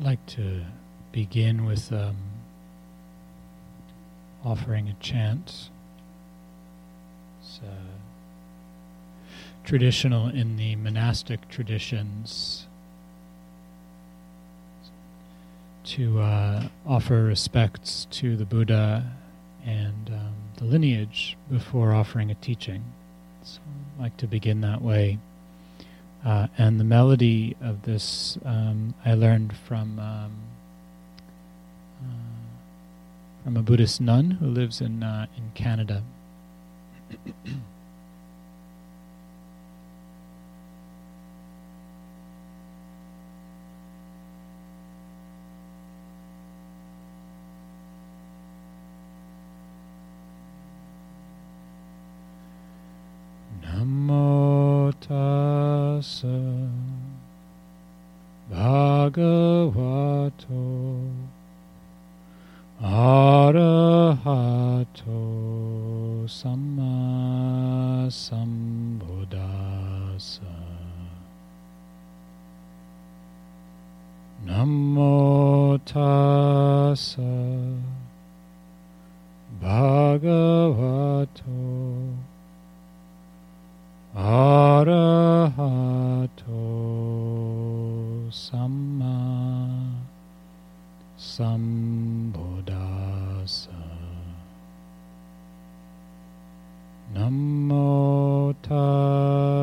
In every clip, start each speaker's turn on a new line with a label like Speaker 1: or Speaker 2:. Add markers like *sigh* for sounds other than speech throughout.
Speaker 1: Like to begin with um, offering a chant. It's uh, traditional in the monastic traditions to uh, offer respects to the Buddha and um, the lineage before offering a teaching. So I'd like to begin that way. Uh, and the melody of this um, I learned from um, uh, from a Buddhist nun who lives in uh, in Canada. *clears throat*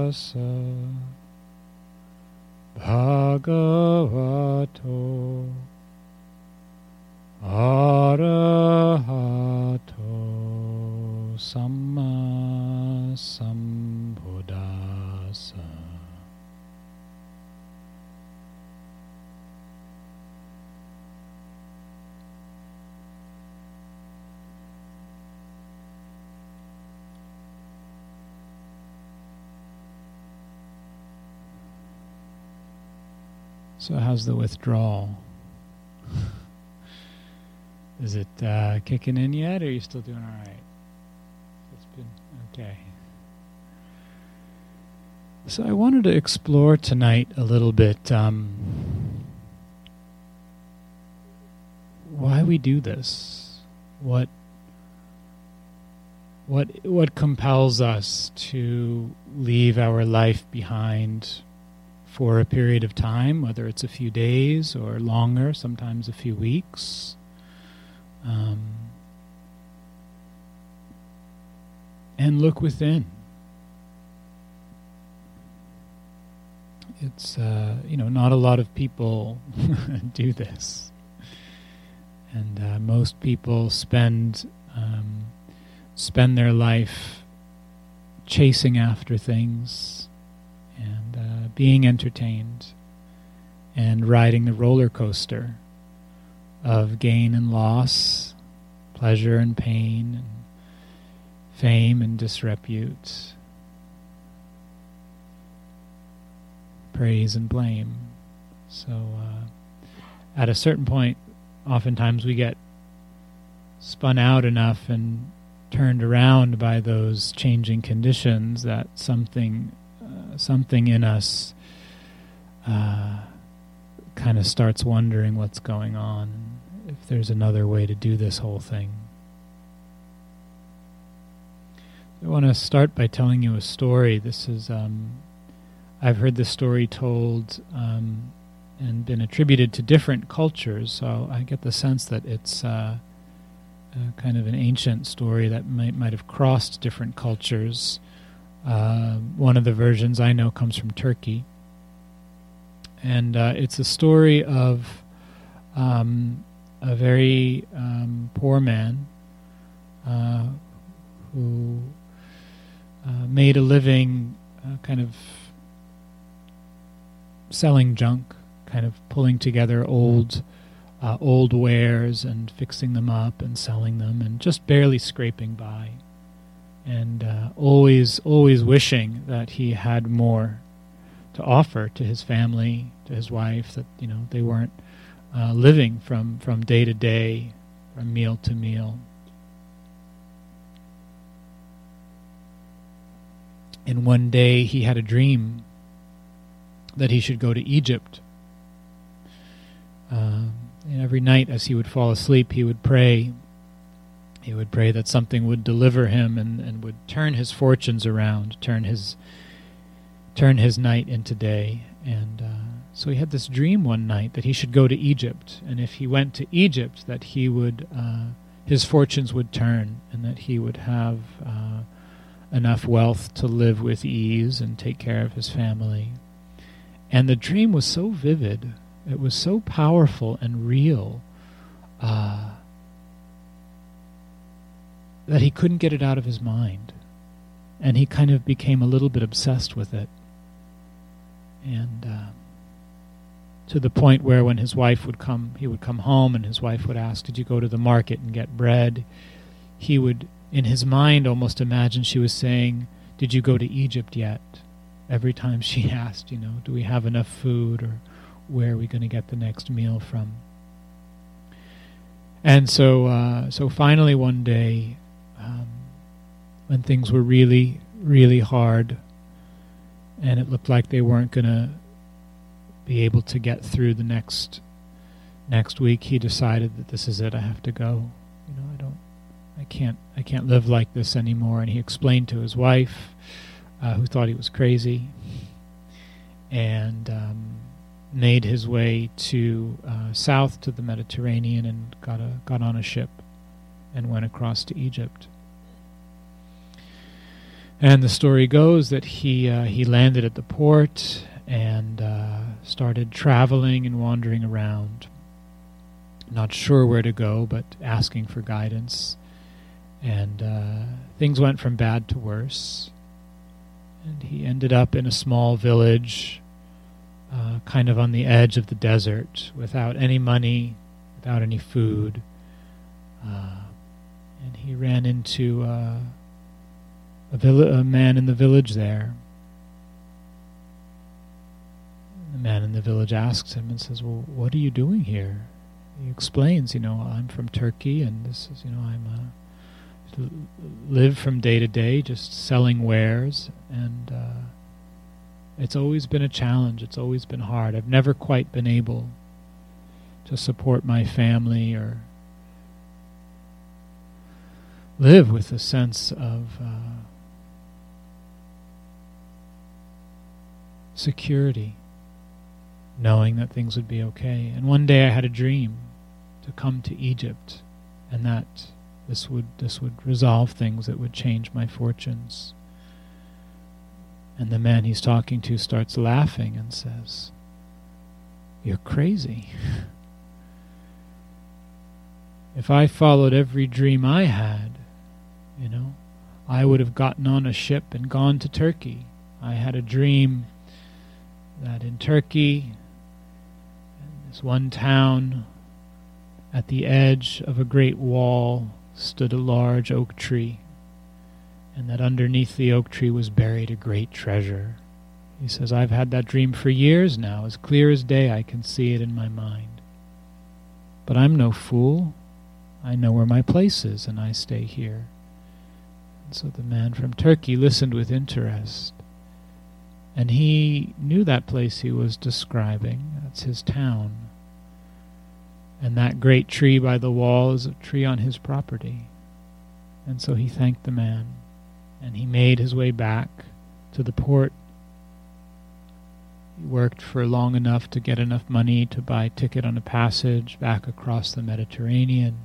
Speaker 1: tassa So, how's the withdrawal? *laughs* Is it uh, kicking in yet, or are you still doing all right? It's been okay. So, I wanted to explore tonight a little bit um, why we do this. What what what compels us to leave our life behind for a period of time, whether it's a few days or longer, sometimes a few weeks. Um, and look within. It's, uh, you know, not a lot of people *laughs* do this. And uh, most people spend, um, spend their life chasing after things being entertained and riding the roller coaster of gain and loss, pleasure and pain, and fame and disrepute, praise and blame. So, uh, at a certain point, oftentimes we get spun out enough and turned around by those changing conditions that something something in us uh, kind of starts wondering what's going on, if there's another way to do this whole thing. I want to start by telling you a story. This is, um, I've heard this story told um, and been attributed to different cultures, so I get the sense that it's uh, kind of an ancient story that might might have crossed different cultures. Uh, one of the versions I know comes from Turkey. And uh, it's a story of um, a very um, poor man uh, who uh, made a living uh, kind of selling junk, kind of pulling together old. Uh, old wares and fixing them up and selling them and just barely scraping by and uh, always, always wishing that he had more to offer to his family, to his wife, that you know they weren't uh, living from from day to day, from meal to meal. And one day he had a dream that he should go to Egypt Um, and every night, as he would fall asleep, he would pray. He would pray that something would deliver him and, and would turn his fortunes around, turn his turn his night into day. And uh, so he had this dream one night that he should go to Egypt, and if he went to Egypt, that he would uh, his fortunes would turn, and that he would have uh, enough wealth to live with ease and take care of his family. And the dream was so vivid, it was so powerful and real, uh, that he couldn't get it out of his mind. And he kind of became a little bit obsessed with it. And uh, to the point where when his wife would come, he would come home and his wife would ask, Did you go to the market and get bread? He would, in his mind, almost imagine she was saying, Did you go to Egypt yet? Every time she *laughs* asked, you know, Do we have enough food or where are we going to get the next meal from? And so, uh, so finally one day, when things were really, really hard, and it looked like they weren't going to be able to get through the next next week, he decided that this is it. I have to go. You know, I don't, I can't, I can't live like this anymore. And he explained to his wife, uh, who thought he was crazy, and um, made his way to uh, south to the Mediterranean and got a got on a ship and went across to Egypt. And the story goes that he uh, he landed at the port and uh, started traveling and wandering around, not sure where to go, but asking for guidance. And uh, things went from bad to worse. And he ended up in a small village, uh, kind of on the edge of the desert, without any money, without any food. Uh, and he ran into a, a man in the village there the man in the village asks him and says, "Well, what are you doing here?" He explains, "You know, I'm from Turkey, and this is, you know, I'm uh, live from day to day, just selling wares, and uh, it's always been a challenge. It's always been hard. I've never quite been able to support my family or live with a sense of." Uh, security knowing that things would be okay. And one day I had a dream to come to Egypt and that this would this would resolve things that would change my fortunes. And the man he's talking to starts laughing and says, You're crazy. *laughs* if I followed every dream I had, you know, I would have gotten on a ship and gone to Turkey. I had a dream that in Turkey in this one town, at the edge of a great wall, stood a large oak tree, and that underneath the oak tree was buried a great treasure. He says, I've had that dream for years now. As clear as day, I can see it in my mind. But I'm no fool. I know where my place is, and I stay here. And so the man from Turkey listened with interest. And he knew that place he was describing. That's his town. And that great tree by the wall is a tree on his property. And so he thanked the man, and he made his way back to the port. He worked for long enough to get enough money to buy a ticket on a passage back across the Mediterranean.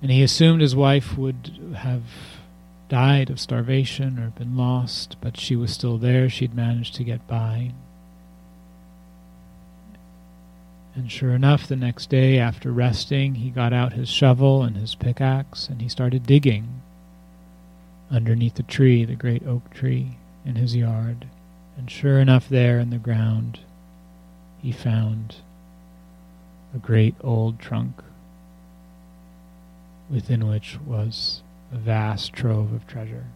Speaker 1: And he assumed his wife would have died of starvation or been lost, but she was still there. She'd managed to get by. And sure enough, the next day, after resting, he got out his shovel and his pickaxe and he started digging underneath the tree, the great oak tree in his yard. And sure enough, there in the ground, he found a great old trunk within which was vast trove of treasure.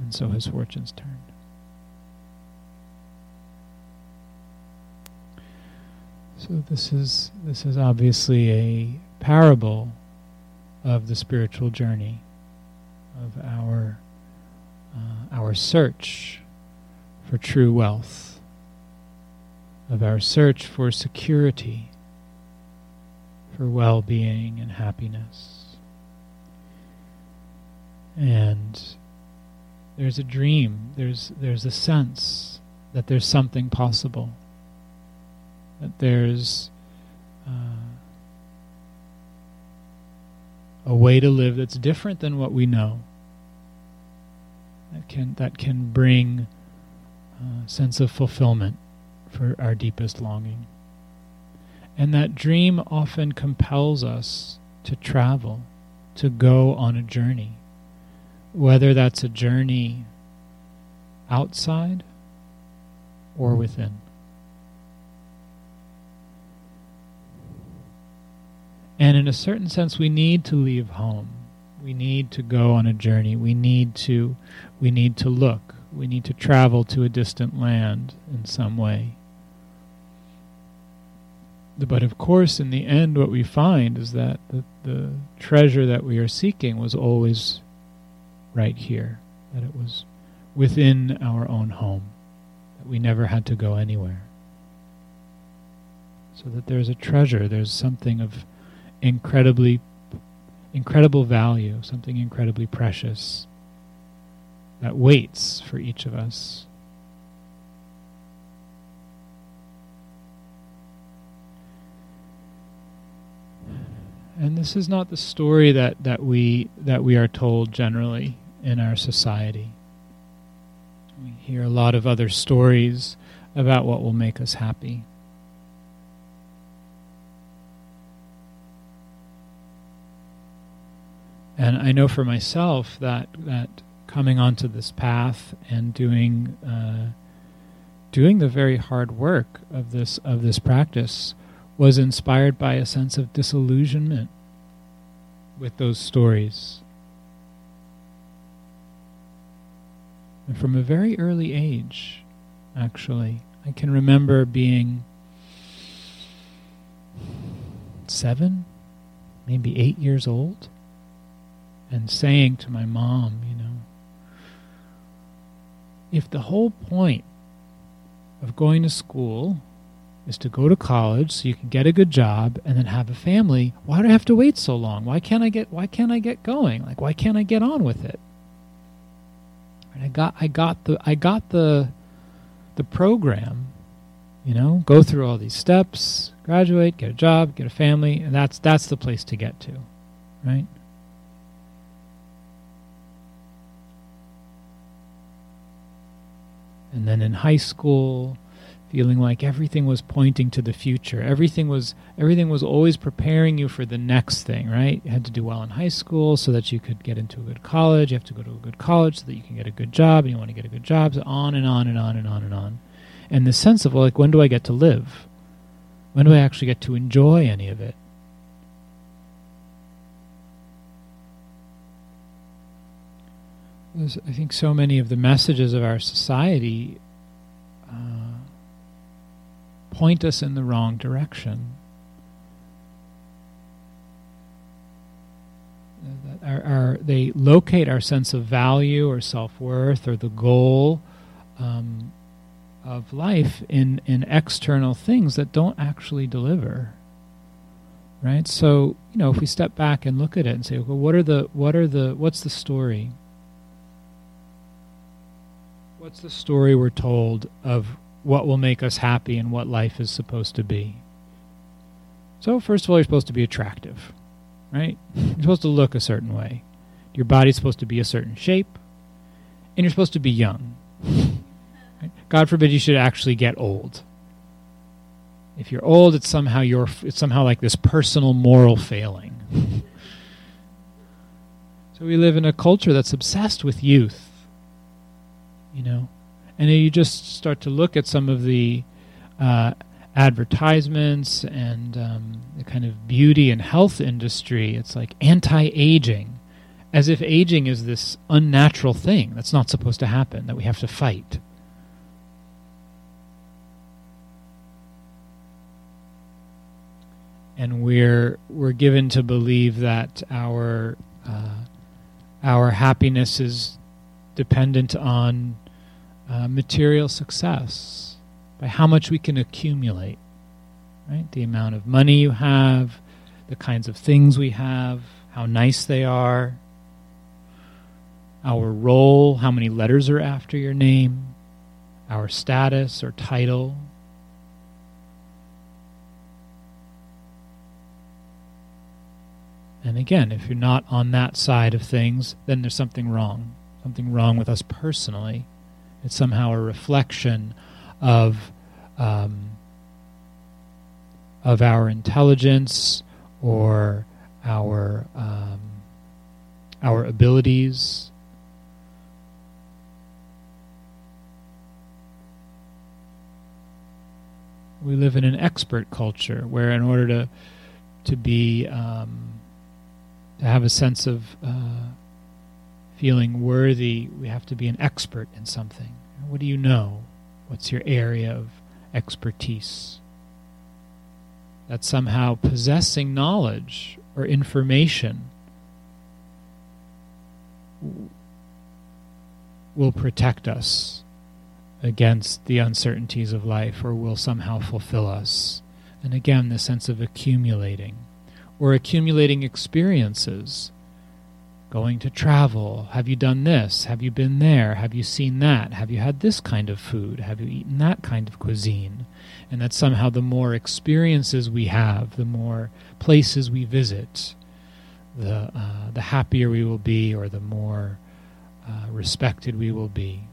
Speaker 1: And so his fortunes turned. So this is this is obviously a parable of the spiritual journey, of our uh, our search for true wealth, of our search for security, for well being and happiness. And there's a dream, there's, there's a sense that there's something possible, that there's uh, a way to live that's different than what we know, that can, that can bring a sense of fulfillment for our deepest longing. And that dream often compels us to travel, to go on a journey, whether that's a journey outside or within. And in a certain sense, we need to leave home. We need to go on a journey. We need to, we need to look. We need to travel to a distant land in some way. But of course, in the end, what we find is that the, the treasure that we are seeking was always right here, that it was within our own home, that we never had to go anywhere. So that there's a treasure, there's something of incredibly, incredible value, something incredibly precious that waits for each of us. And this is not the story that, that we that we are told generally in our society. We hear a lot of other stories about what will make us happy. And I know for myself that that coming onto this path and doing uh, doing the very hard work of this of this practice was inspired by a sense of disillusionment with those stories. And from a very early age, actually, I can remember being seven, maybe eight years old, and saying to my mom, you know, if the whole point of going to school is to go to college so you can get a good job and then have a family. Why do i have to wait so long? Why can't i get why can't i get going? Like why can't i get on with it? And i got i got the i got the the program you know go through all these steps graduate get a job get a family and that's that's the place to get to right? And then in high school feeling like everything was pointing to the future. Everything was everything was always preparing you for the next thing, right? You had to do well in high school so that you could get into a good college. You have to go to a good college so that you can get a good job. And you want to get a good job. So on and on and on and on and on. And the sense of like when do I get to live? When do I actually get to enjoy any of it? I think so many of the messages of our society um, point us in the wrong direction. They locate our sense of value or self worth or the goal um, of life in, in external things that don't actually deliver. Right? So, you know, if we step back and look at it and say, well, what are the, what are the, what's the story? What's the story we're told of what will make us happy and what life is supposed to be. So, first of all, you're supposed to be attractive, right? You're supposed to look a certain way. Your body's supposed to be a certain shape, and you're supposed to be young. Right? God forbid you should actually get old. If you're old, it's somehow your it's somehow like this personal moral failing. *laughs* so we live in a culture that's obsessed with youth. You know, and you just start to look at some of the uh, advertisements and um, the kind of beauty and health industry. It's like anti-aging, as if aging is this unnatural thing that's not supposed to happen that we have to fight. And we're we're given to believe that our uh, our happiness is dependent on uh, material success. by how much we can accumulate, right? The amount of money you have, the kinds of things we have, how nice they are, our role, how many letters are after your name, our status or title. And again, if you're not on that side of things, then there's something wrong. Something wrong with us personally. It's somehow a reflection of um, of our intelligence or our um, our abilities. We live in an expert culture where, in order to to be um, to have a sense of uh, feeling worthy, we have to be an expert in something. What do you know? What's your area of expertise? That somehow possessing knowledge or information will protect us against the uncertainties of life or will somehow fulfill us. And again, the sense of accumulating or accumulating experiences. Going to travel. Have you done this? Have you been there? Have you seen that? Have you had this kind of food? Have you eaten that kind of cuisine? And that somehow the more experiences we have, the more places we visit, the, uh, the happier we will be or the more uh, respected we will be.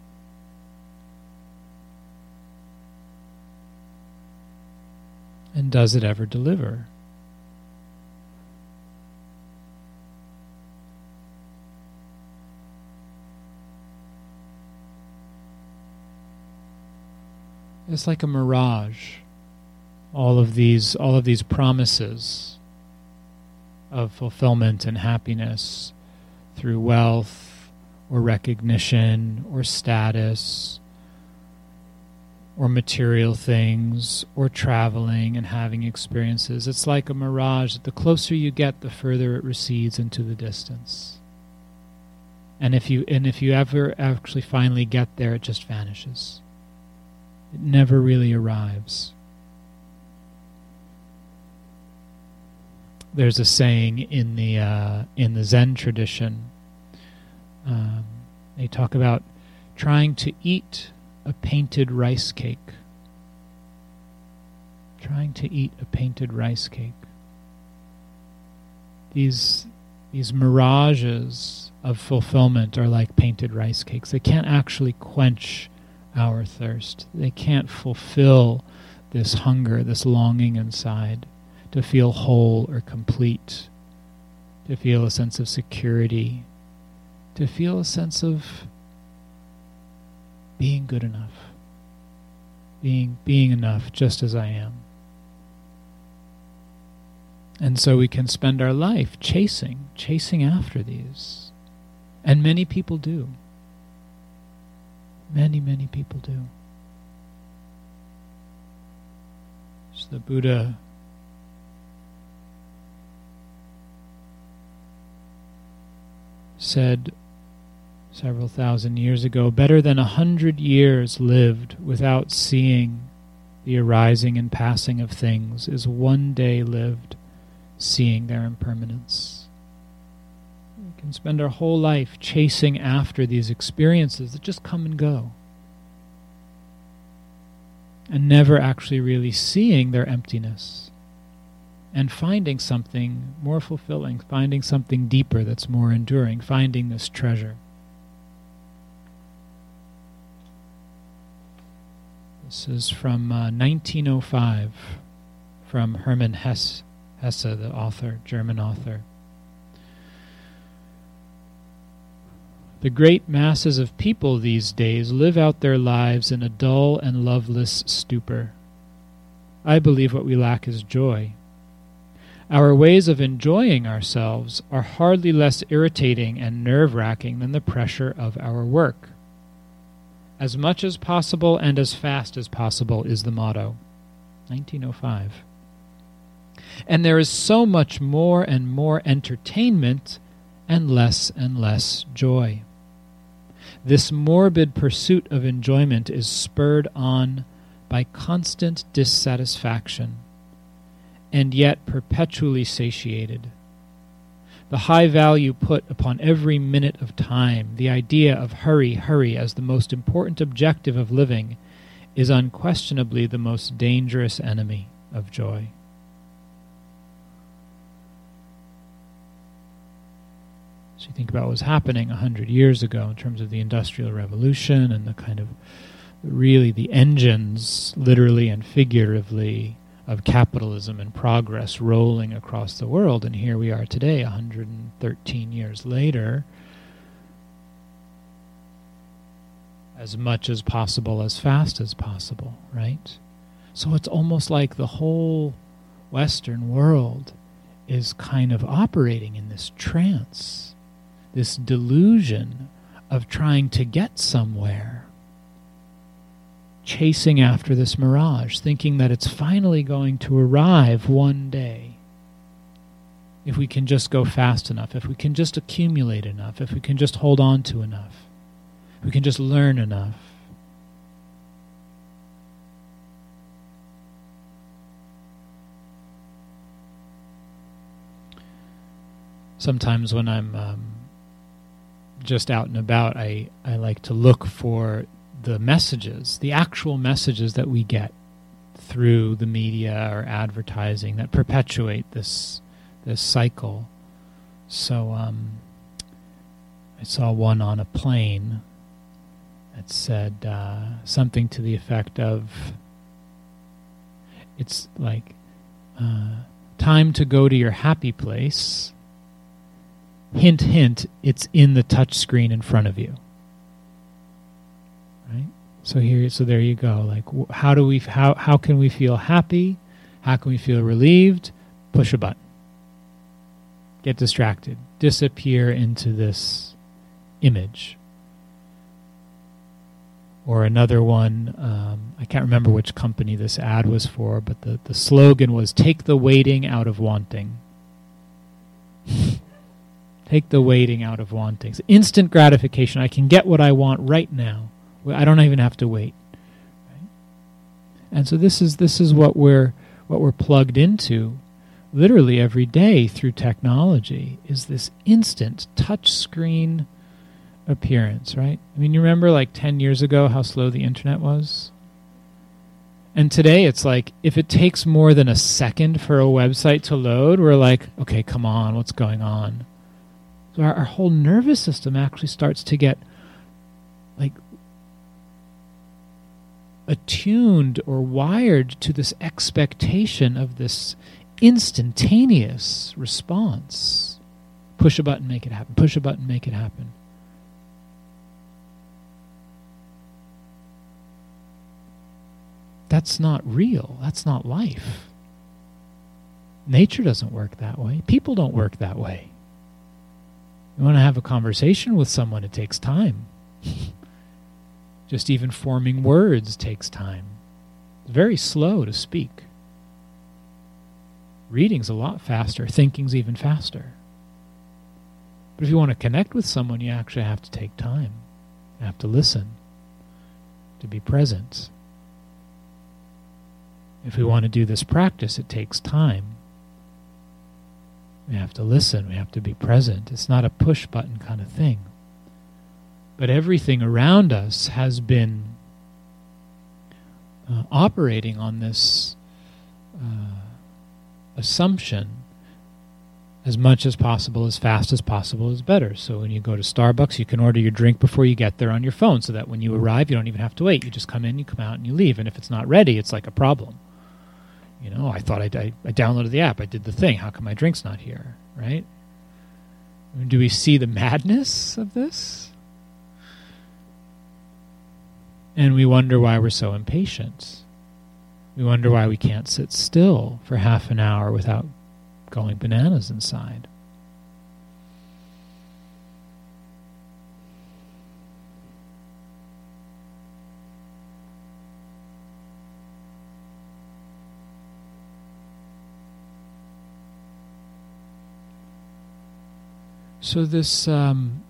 Speaker 1: And does it ever deliver? It's like a mirage. All of these, all of these promises of fulfillment and happiness through wealth or recognition or status or material things or traveling and having experiences. It's like a mirage. The closer you get, the further it recedes into the distance. And if you and if you ever actually finally get there, it just vanishes. It never really arrives. There's a saying in the uh, in the Zen tradition. Um, they talk about trying to eat a painted rice cake. Trying to eat a painted rice cake. These these mirages of fulfillment are like painted rice cakes. They can't actually quench our thirst. They can't fulfill this hunger, this longing inside to feel whole or complete, to feel a sense of security, to feel a sense of being good enough, being, being enough just as I am. And so we can spend our life chasing, chasing after these. And many people do. Many, many people do. So the Buddha said several thousand years ago better than a hundred years lived without seeing the arising and passing of things is one day lived seeing their impermanence can spend our whole life chasing after these experiences that just come and go. And never actually really seeing their emptiness and finding something more fulfilling, finding something deeper that's more enduring, finding this treasure. This is from uh, 1905 from Hermann Hesse, Hesse, the author, German author. The great masses of people these days live out their lives in a dull and loveless stupor. I believe what we lack is joy. Our ways of enjoying ourselves are hardly less irritating and nerve wracking than the pressure of our work. As much as possible and as fast as possible is the motto. 1905. And there is so much more and more entertainment and less and less joy. This morbid pursuit of enjoyment is spurred on by constant dissatisfaction, and yet perpetually satiated. The high value put upon every minute of time, the idea of hurry, hurry as the most important objective of living, is unquestionably the most dangerous enemy of joy. So you think about what was happening a hundred years ago in terms of the Industrial Revolution and the kind of really the engines, literally and figuratively, of capitalism and progress rolling across the world. And here we are today, 113 years later, as much as possible, as fast as possible, right? So it's almost like the whole Western world is kind of operating in this trance, this delusion of trying to get somewhere chasing after this mirage, thinking that it's finally going to arrive one day. If we can just go fast enough, if we can just accumulate enough, if we can just hold on to enough, if we can just learn enough. Sometimes when I'm um, just out and about, I, I like to look for the messages, the actual messages that we get through the media or advertising that perpetuate this this cycle. So um, I saw one on a plane that said uh, something to the effect of, "It's like uh, time to go to your happy place." Hint, hint, it's in the touch screen in front of you. Right? So here, so there you go. Like, how do we, how, how can we feel happy? How can we feel relieved? Push a button. Get distracted. Disappear into this image. Or another one, um, I can't remember which company this ad was for, but the, the slogan was Take the waiting out of wanting. *laughs* Take the waiting out of wanting. So instant gratification. I can get what I want right now. I don't even have to wait. And so this is this is what we're what we're plugged into literally every day through technology is this instant touch screen appearance, right? I mean, you remember like 10 years ago how slow the internet was? And today it's like if it takes more than a second for a website to load, we're like, okay, come on, what's going on? So our, our whole nervous system actually starts to get like attuned or wired to this expectation of this instantaneous response. Push a button, make it happen. Push a button, make it happen. That's not real. That's not life. Nature doesn't work that way. People don't work that way. You want to have a conversation with someone, it takes time. *laughs* Just even forming words takes time. It's very slow to speak. Reading's a lot faster, thinking's even faster. But if you want to connect with someone, you actually have to take time. You have to listen, to be present. If we want to do this practice, it takes time. We have to listen, we have to be present. It's not a push button kind of thing. But everything around us has been uh, operating on this uh, assumption as much as possible, as fast as possible is better. So when you go to Starbucks, you can order your drink before you get there on your phone so that when you arrive, you don't even have to wait. You just come in, you come out, and you leave. And if it's not ready, it's like a problem. You know, I thought I, I, I downloaded the app, I did the thing. How come my drink's not here, right? Do we see the madness of this? And we wonder why we're so impatient. We wonder why we can't sit still for half an hour without going bananas inside. So this um,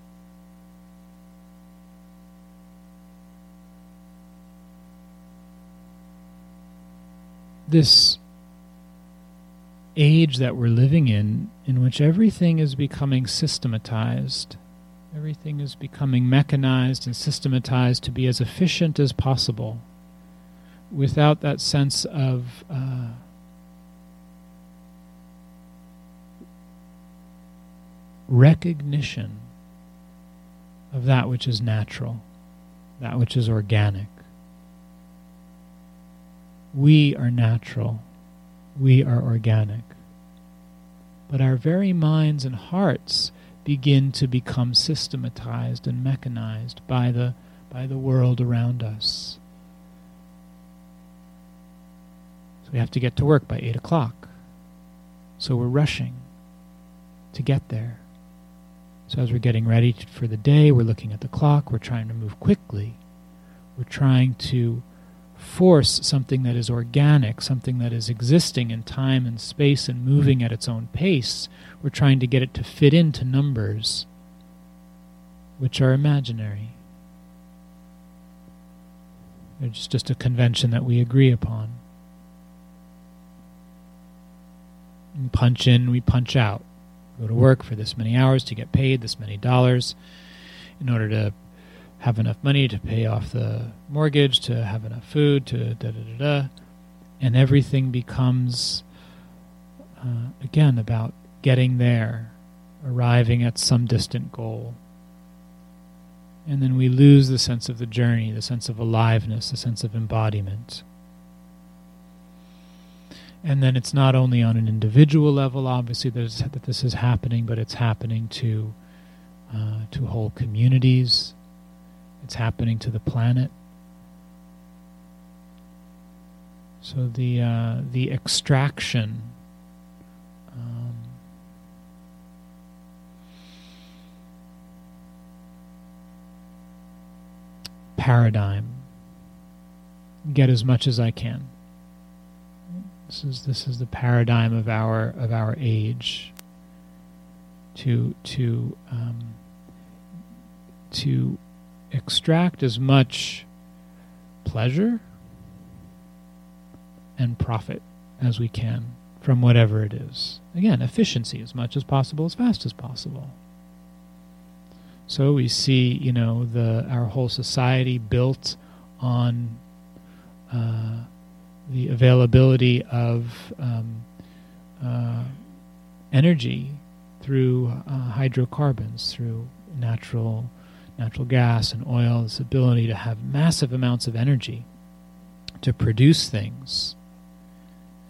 Speaker 1: this age that we're living in, in which everything is becoming systematized, everything is becoming mechanized and systematized to be as efficient as possible, without that sense of uh, recognition of that which is natural, that which is organic. We are natural. We are organic. But our very minds and hearts begin to become systematized and mechanized by the, by the world around us. So we have to get to work by 8 o'clock. So we're rushing to get there. So as we're getting ready for the day, we're looking at the clock, we're trying to move quickly. We're trying to force something that is organic, something that is existing in time and space and moving at its own pace. We're trying to get it to fit into numbers which are imaginary. It's just a convention that we agree upon. We punch in, we punch out go to work for this many hours to get paid this many dollars in order to have enough money to pay off the mortgage, to have enough food, to da da da da. And everything becomes, uh, again, about getting there, arriving at some distant goal. And then we lose the sense of the journey, the sense of aliveness, the sense of embodiment. And then it's not only on an individual level, obviously, that this is happening, but it's happening to uh, to whole communities. It's happening to the planet. So the uh, the extraction. Um, paradigm get as much as I can. This is this is the paradigm of our of our age. To to um, to extract as much pleasure and profit as we can from whatever it is. Again, efficiency as much as possible, as fast as possible. So we see, you know, the our whole society built on uh, the availability of um, uh, energy through uh, hydrocarbons, through natural natural gas and oil, this ability to have massive amounts of energy to produce things.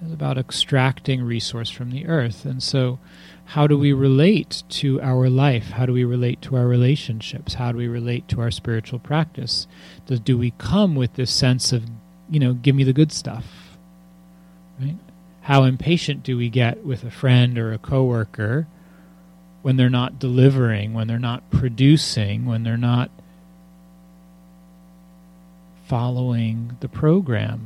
Speaker 1: is about extracting resource from the earth. And so how do we relate to our life? How do we relate to our relationships? How do we relate to our spiritual practice? Does, do we come with this sense of you know, give me the good stuff. Right? How impatient do we get with a friend or a coworker when they're not delivering, when they're not producing, when they're not following the program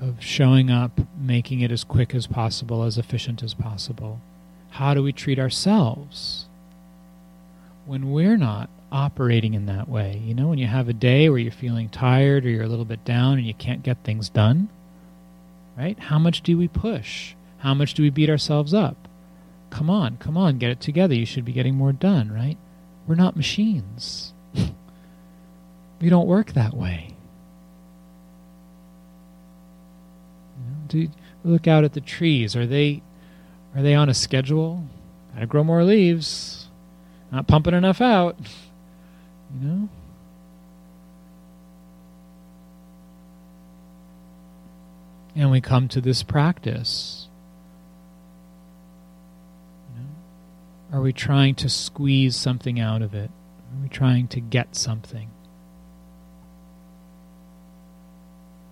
Speaker 1: of showing up, making it as quick as possible, as efficient as possible? How do we treat ourselves when we're not operating in that way. You know, when you have a day where you're feeling tired or you're a little bit down and you can't get things done, right? How much do we push? How much do we beat ourselves up? Come on, come on, get it together. You should be getting more done, right? We're not machines. *laughs* we don't work that way. You know, do look out at the trees. Are they are they on a schedule? Gotta grow more leaves. Not pumping enough out. *laughs* You know? And we come to this practice. You know? Are we trying to squeeze something out of it? Are we trying to get something?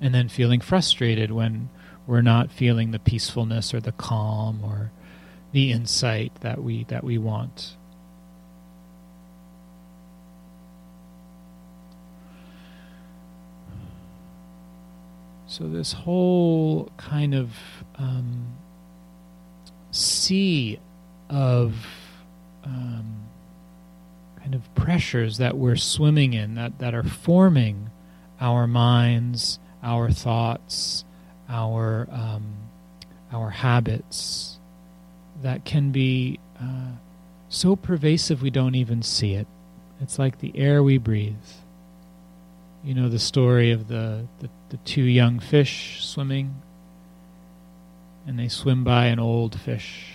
Speaker 1: And then feeling frustrated when we're not feeling the peacefulness or the calm or the insight that we that we want. So, this whole kind of um, sea of um, kind of pressures that we're swimming in, that, that are forming our minds, our thoughts, our um, our habits that can be uh, so pervasive we don't even see it. It's like the air we breathe. You know the story of the, the, the two young fish swimming, and they swim by an old fish.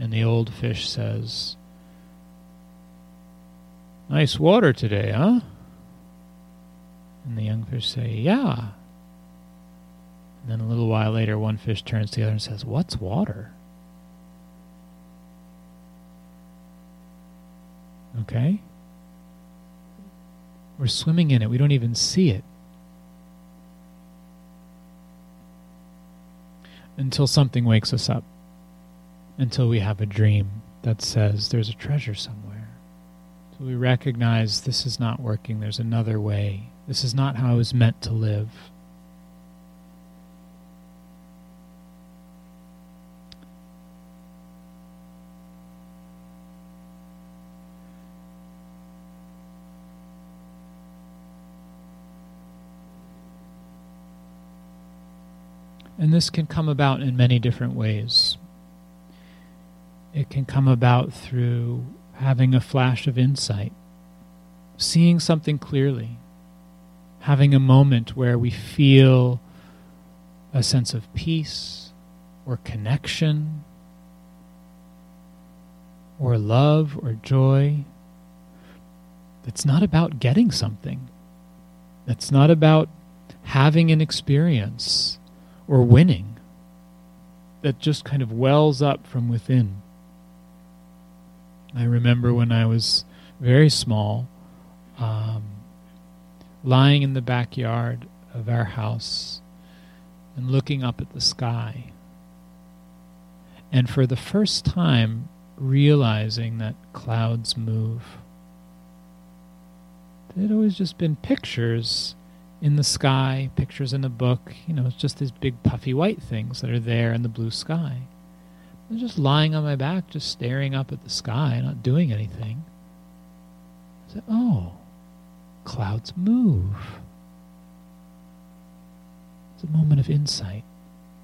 Speaker 1: And the old fish says, Nice water today, huh? And the young fish say, Yeah. And then a little while later, one fish turns to the other and says, What's water? Okay? We're swimming in it. We don't even see it. Until something wakes us up. Until we have a dream that says there's a treasure somewhere. So we recognize this is not working. There's another way. This is not how I was meant to live. And this can come about in many different ways. It can come about through having a flash of insight, seeing something clearly, having a moment where we feel a sense of peace or connection or love or joy. It's not about getting something. It's not about having an experience or winning that just kind of wells up from within. I remember when I was very small, um, lying in the backyard of our house and looking up at the sky. And for the first time, realizing that clouds move. It had always just been pictures in the sky, pictures in a book. You know, it's just these big puffy white things that are there in the blue sky. I'm just lying on my back, just staring up at the sky, not doing anything. I said, oh, clouds move. It's a moment of insight,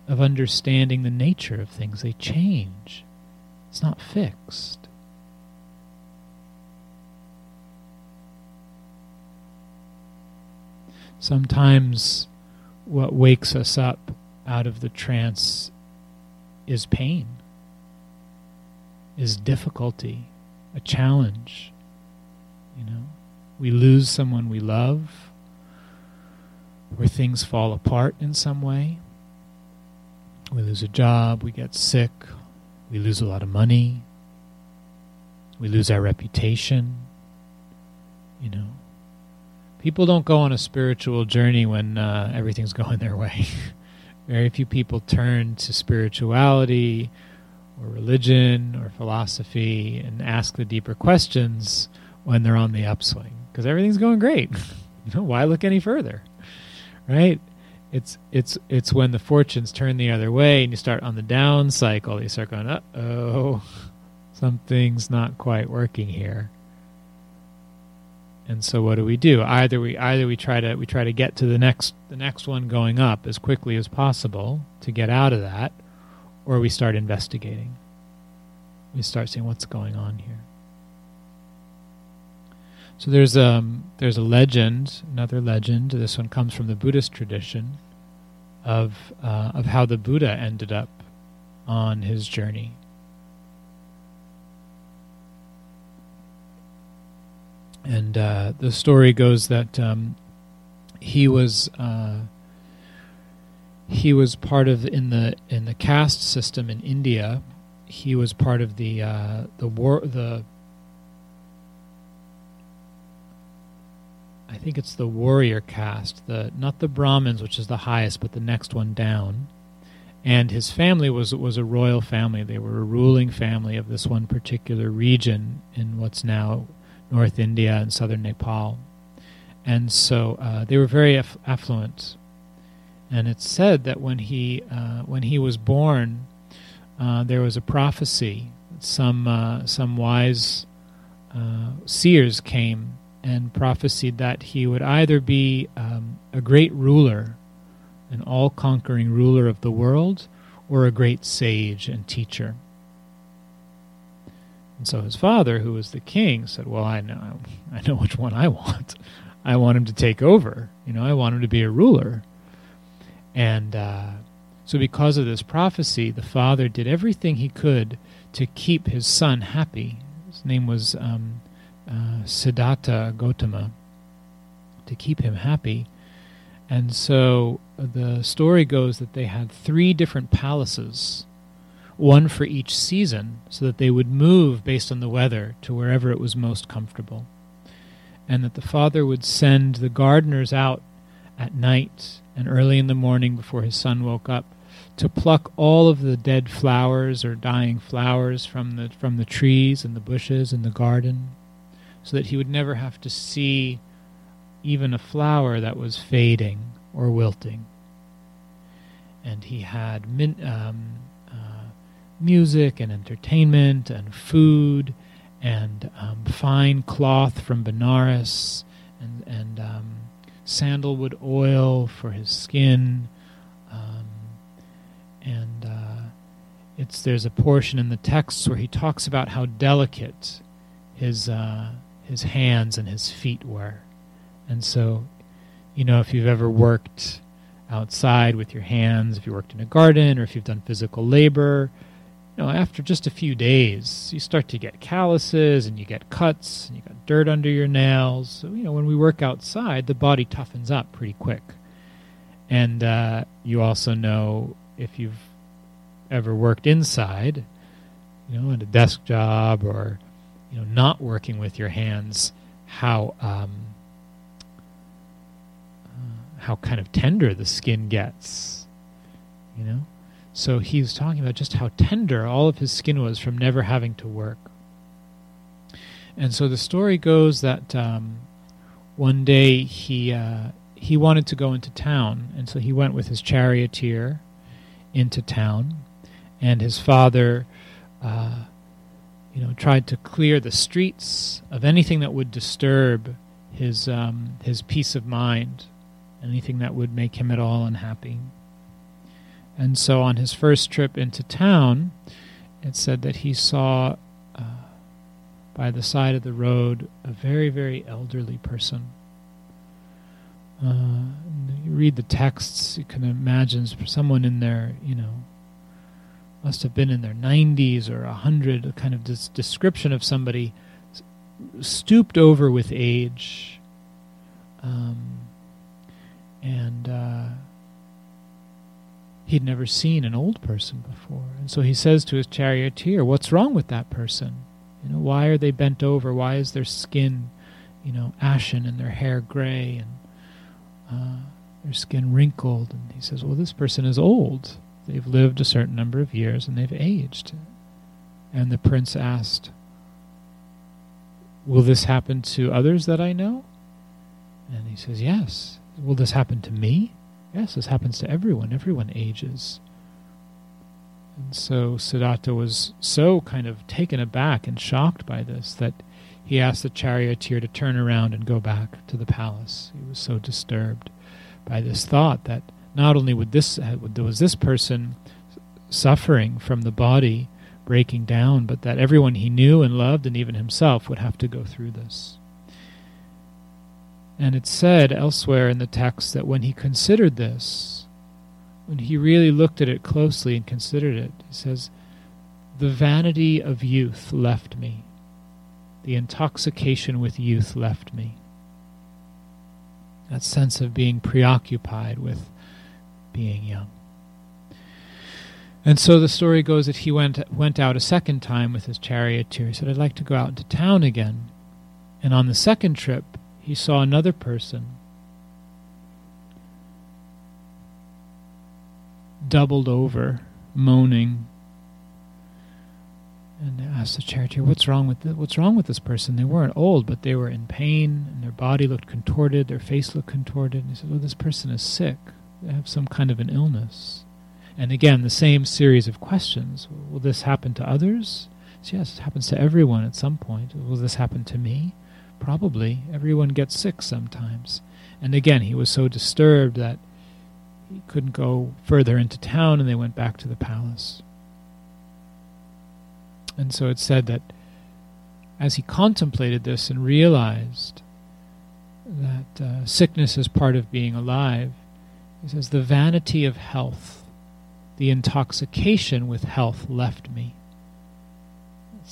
Speaker 1: of understanding the nature of things. They change. It's not fixed. Sometimes what wakes us up out of the trance is pain, is difficulty, a challenge. You know, we lose someone we love, or things fall apart in some way. We lose a job, we get sick, we lose a lot of money, we lose our reputation, you know people don't go on a spiritual journey when uh, everything's *laughs* going their way. Very few people turn to spirituality or religion or philosophy and ask the deeper questions when they're on the upswing because everything's going great. *laughs* you know, why look any further? Right? It's it's it's when the fortunes turn the other way and you start on the down cycle, you start going, "Uh oh, *laughs* something's not quite working here." And so what do we do? Either we either we try to we try to get to the next the next one going up as quickly as possible to get out of that, or we start investigating. We start seeing what's going on here. So there's um there's a legend, another legend. This one comes from the Buddhist tradition of uh, of how the Buddha ended up on his journey. And uh, the story goes that um, he was uh, he was part of in the in the caste system in India. He was part of the uh, the war the I think it's the warrior caste, the not the Brahmins, which is the highest, but the next one down. And his family was was a royal family. They were a ruling family of this one particular region in what's now North India and southern Nepal. And so uh, they were very aff- affluent. And it's said that when he, uh, when he was born, uh, there was a prophecy. Some, uh, some wise uh, seers came and prophesied that he would either be um, a great ruler an all conquering ruler of the world, or a great sage and teacher. And so his father, who was the king, said, Well, I know, I know which one I want. *laughs* I want him to take over. You know, I want him to be a ruler. And uh, so, because of this prophecy, the father did everything he could to keep his son happy. His name was um, uh, Siddhartha Gautama, to keep him happy. And so the story goes that they had three different palaces, one for each season, so that they would move based on the weather to wherever it was most comfortable. And that the father would send the gardeners out at night and early in the morning before his son woke up to pluck all of the dead flowers or dying flowers from the from the trees and the bushes in the garden so that he would never have to see even a flower that was fading or wilting. And he had min- um, music and entertainment and food and um, fine cloth from Benares and, and um, sandalwood oil for his skin. Um, and uh, it's there's a portion in the texts where he talks about how delicate his uh, his hands and his feet were. And so, you know, if you've ever worked outside with your hands, if you worked in a garden, or if you've done physical labor, you know, after just a few days, you start to get calluses and you get cuts and you got dirt under your nails. So, you know, when we work outside, the body toughens up pretty quick. And uh, you also know if you've ever worked inside, you know, in a desk job or, you know, not working with your hands, how um, how kind of tender the skin gets. You know? So he was talking about just how tender all of his skin was from never having to work. And so the story goes that um, one day he uh, he wanted to go into town, and so he went with his charioteer into town, and his father, uh, you know, tried to clear the streets of anything that would disturb his um, his peace of mind anything that would make him at all unhappy. And so on his first trip into town, it said that he saw uh, by the side of the road a very, very elderly person. Uh, you read the texts, you can imagine someone in their, you know, must have been in their 90s or 100, a kind of this description of somebody stooped over with age. Um, and uh, he'd never seen an old person before. And so he says to his charioteer, "What's wrong with that person? You know, why are they bent over? Why is their skin, you know, ashen and their hair gray and uh, their skin wrinkled?" And he says, "Well, this person is old. They've lived a certain number of years and they've aged." And the prince asked, "Will this happen to others that I know?" And he says, "Yes." Will this happen to me? Yes, this happens to everyone. Everyone ages. And so Siddhartha was so kind of taken aback and shocked by this that he asked the charioteer to turn around and go back to the palace. He was so disturbed by this thought that not only would this uh, was this person suffering from the body breaking down, but that everyone he knew and loved and even himself would have to go through this. And it's said elsewhere in the text that when he considered this, when he really looked at it closely and considered it, he says, The vanity of youth left me. The intoxication with youth left me. That sense of being preoccupied with being young. And so the story goes that he went went out a second time with his charioteer. He said, I'd like to go out into town again. And on the second trip, he saw another person doubled over, moaning, and asked the charioteer, "What's wrong with? What's wrong with this person?" They weren't old, but they were in pain, and their body looked contorted, their face looked contorted. And he said, "Well, this person is sick. They have some kind of an illness." And again, the same series of questions: Will this happen to others? Yes, it happens to everyone at some point. Will this happen to me? Probably. Everyone gets sick sometimes. And again, he was so disturbed that he couldn't go further into town, and they went back to the palace. And so it's said that as he contemplated this and realized that uh, sickness is part of being alive, he says, The vanity of health, the intoxication with health left me.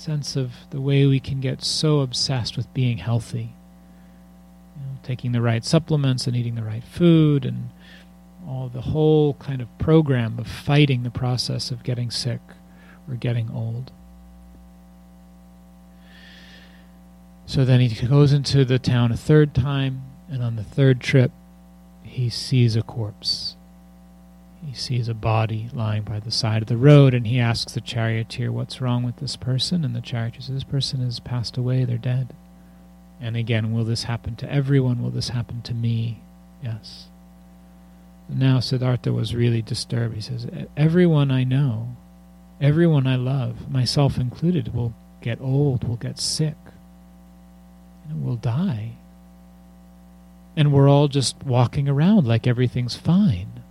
Speaker 1: Sense of the way we can get so obsessed with being healthy, you know, taking the right supplements and eating the right food and all the whole kind of program of fighting the process of getting sick or getting old. So then he goes into the town a third time, and on the third trip, he sees a corpse. He sees a body lying by the side of the road, and he asks the charioteer, What's wrong with this person? And the charioteer says, This person has passed away, they're dead. And again, will this happen to everyone? Will this happen to me? Yes. Now Siddhartha was really disturbed. He says, Everyone I know, everyone I love, myself included, will get old, will get sick, and will die. And we're all just walking around like everything's fine.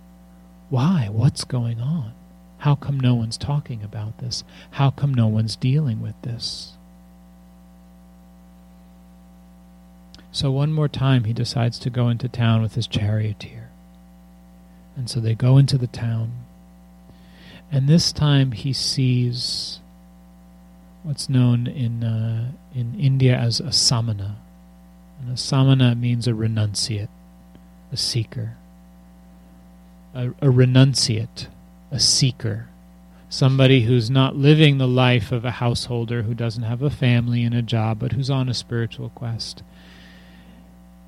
Speaker 1: Why? What's going on? How come no one's talking about this? How come no one's dealing with this? So, one more time, he decides to go into town with his charioteer. And so they go into the town. And this time he sees what's known in, uh, in India as a samana. And a samana means a renunciate, a seeker. A, a renunciate, a seeker. Somebody who's not living the life of a householder, who doesn't have a family and a job, but who's on a spiritual quest.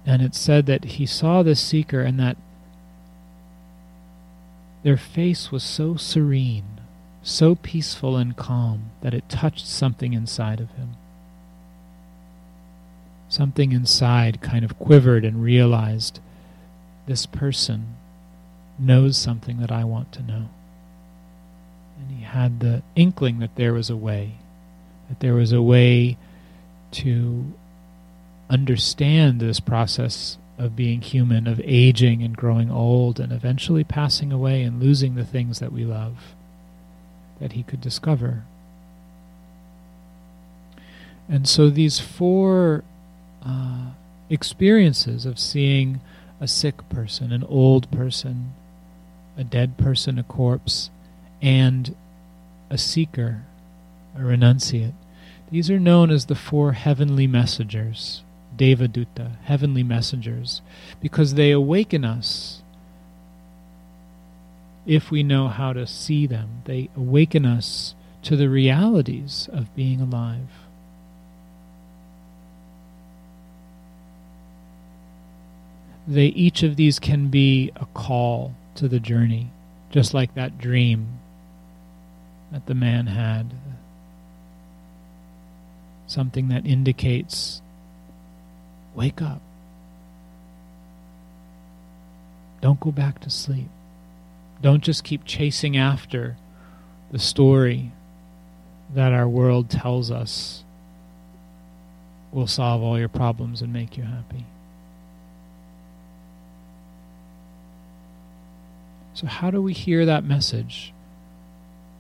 Speaker 1: And it said that he saw this seeker and that their face was so serene, so peaceful and calm, that it touched something inside of him. Something inside kind of quivered and realized this person knows something that I want to know. And he had the inkling that there was a way, that there was a way to understand this process of being human, of aging and growing old, and eventually passing away and losing the things that we love, that he could discover. And so these four uh, experiences of seeing a sick person, an old person, a dead person, a corpse, and a seeker, a renunciate, these are known as the four heavenly messengers Devaduta, heavenly messengers, because they awaken us if we know how to see them. They awaken us to the realities of being alive. They each of these can be a call to the journey, just like that dream that the man had. Something that indicates Wake up. Don't go back to sleep. Don't just keep chasing after the story that our world tells us will solve all your problems and make you happy. So how do we hear that message?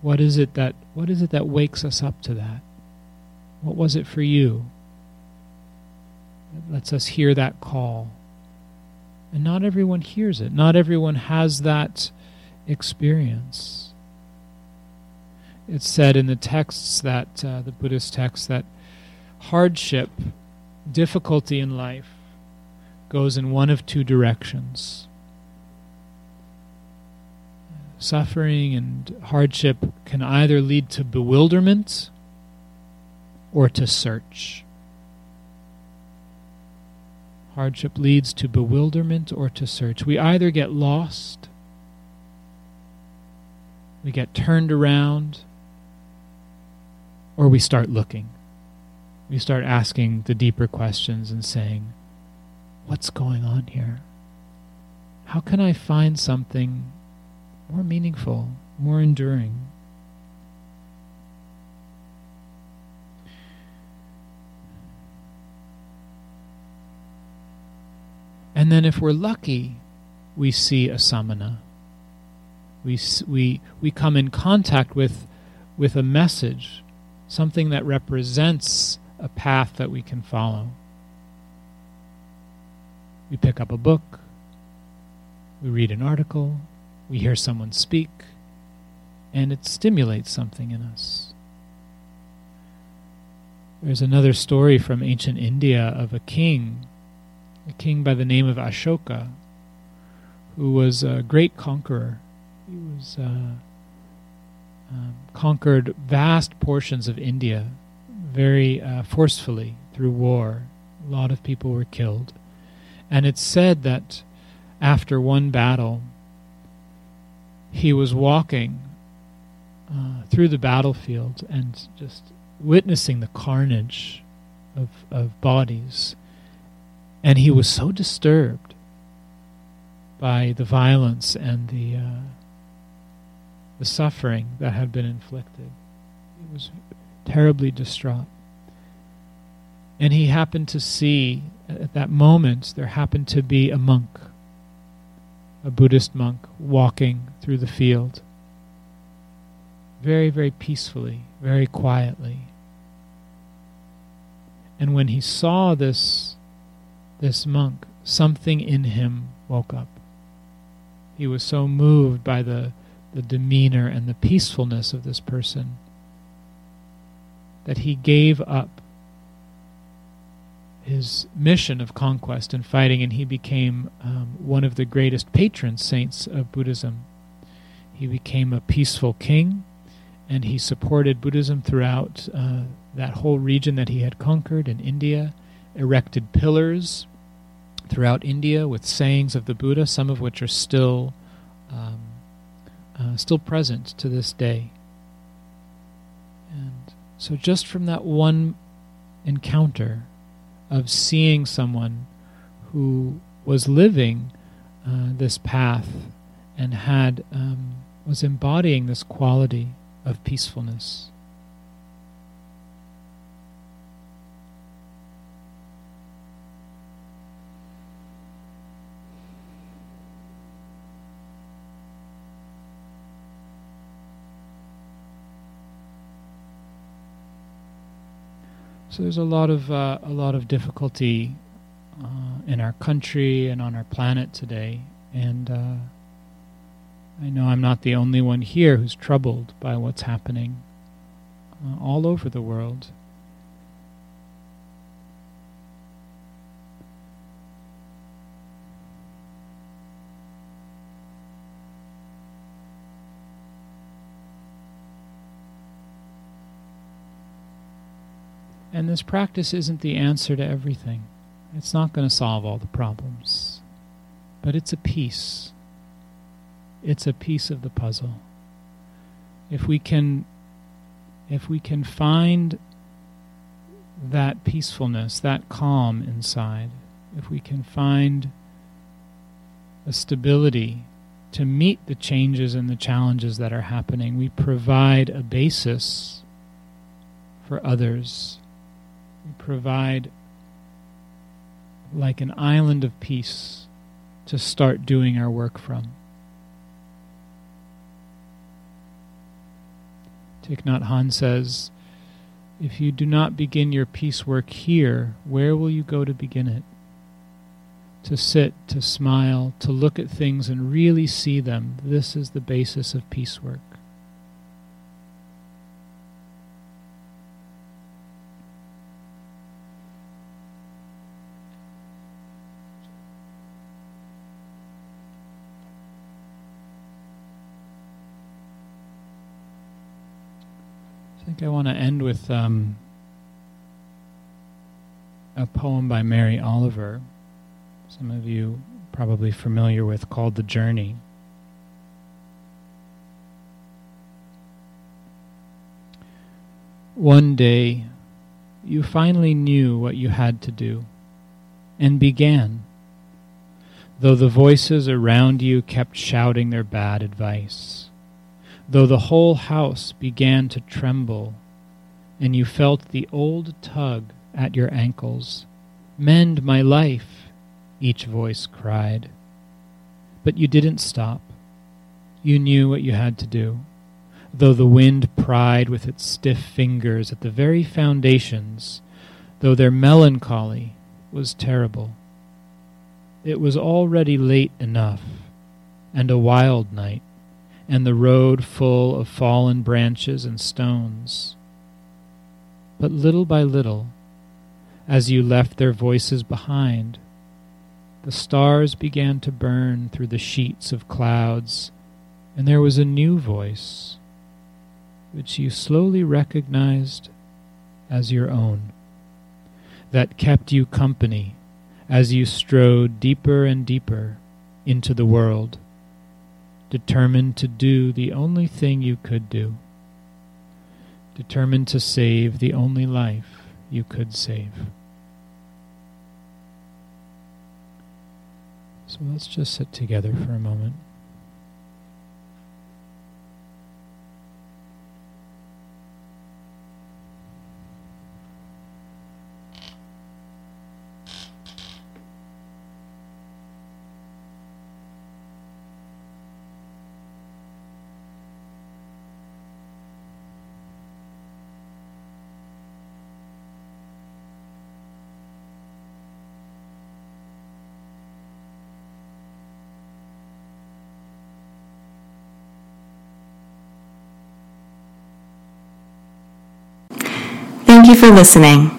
Speaker 1: What is it that what is it that wakes us up to that? What was it for you? That lets us hear that call. And not everyone hears it. Not everyone has that experience. It's said in the texts that, uh, the Buddhist texts, that hardship, difficulty in life, goes in one of two directions. Suffering and hardship can either lead to bewilderment or to search. Hardship leads to bewilderment or to search. We either get lost, we get turned around, or we start looking. We start asking the deeper questions and saying, What's going on here? How can I find something more meaningful, more enduring? And then, if we're lucky, we see a samana. We, we, we come in contact with, with a message, something that represents a path that we can follow. We pick up a book, we read an article, we hear someone speak, and it stimulates something in us. There's another story from ancient India of a king, a king by the name of Ashoka, who was a great conqueror. He was uh, um, conquered vast portions of India very uh, forcefully through war. A lot of people were killed. And it's said that after one battle, he was walking uh, through the battlefield and just witnessing the carnage of, of bodies. And he was so disturbed by the violence and the, uh, the suffering that had been inflicted. He was terribly distraught. And he happened to see, at that moment, there happened to be a monk, a Buddhist monk, walking through the field. Very, very peacefully, very quietly. And when he saw this, this monk, something in him woke up. He was so moved by the, the demeanor and the peacefulness of this person that he gave up his mission of conquest and fighting, and he became um, one of the greatest patron saints of Buddhism. He became a peaceful king, and he supported Buddhism throughout uh, that whole region that he had conquered in India, erected pillars throughout India with sayings of the Buddha, some of which are still um, uh, still present to this day. And so, just from that one encounter of seeing someone who was living uh, this path and had um, was embodying this quality of peacefulness. So there's a lot of uh, a lot of difficulty uh, in our country and on our planet today, and uh, I know I'm not the only one here who's troubled by what's happening uh, all over the world. And this practice isn't the answer to everything. It's not going to solve all the problems. But it's a piece. It's a piece of the puzzle. If we can if we can find that peacefulness, that calm inside, if we can find a stability to meet the changes and the challenges that are happening, we provide a basis for others We provide like an island of peace to start doing our work from. Thich Nhat Hanh says, If you do not begin your peace work here, where will you go to begin it? To sit, to smile, to look at things and really see them, this is the basis of peace work. think I want to end with um, a poem by Mary Oliver. Some of you probably familiar with called The Journey. One day, you finally knew what you had to do and began, though the voices around you kept shouting their bad advice though the whole house began to tremble, and you felt the old tug at your ankles. Mend my life, each voice cried. But you didn't stop. You knew what you had to do, though the wind pried with its stiff fingers at the very foundations, though their melancholy was terrible. It was already late enough, and a wild night, and the road full of fallen branches and stones. But little by little, as you left their voices behind, the stars began to burn through the sheets of clouds, and there was a new voice, which you slowly recognized as your own, that kept you company as you strode deeper and deeper into the world, determined to do the only thing you could do, determined to save the only life you could save. So let's just sit together for a moment.
Speaker 2: Thank you for listening.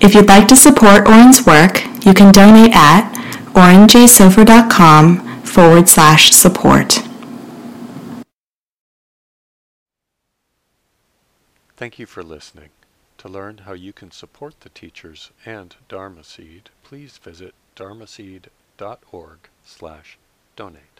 Speaker 2: If you'd like to support Oren's work, you can donate at orenjsofer.com forward slash support.
Speaker 3: Thank you for listening. To learn how you can support the teachers and Dharma Seed, please visit dharmaseed.org slash donate.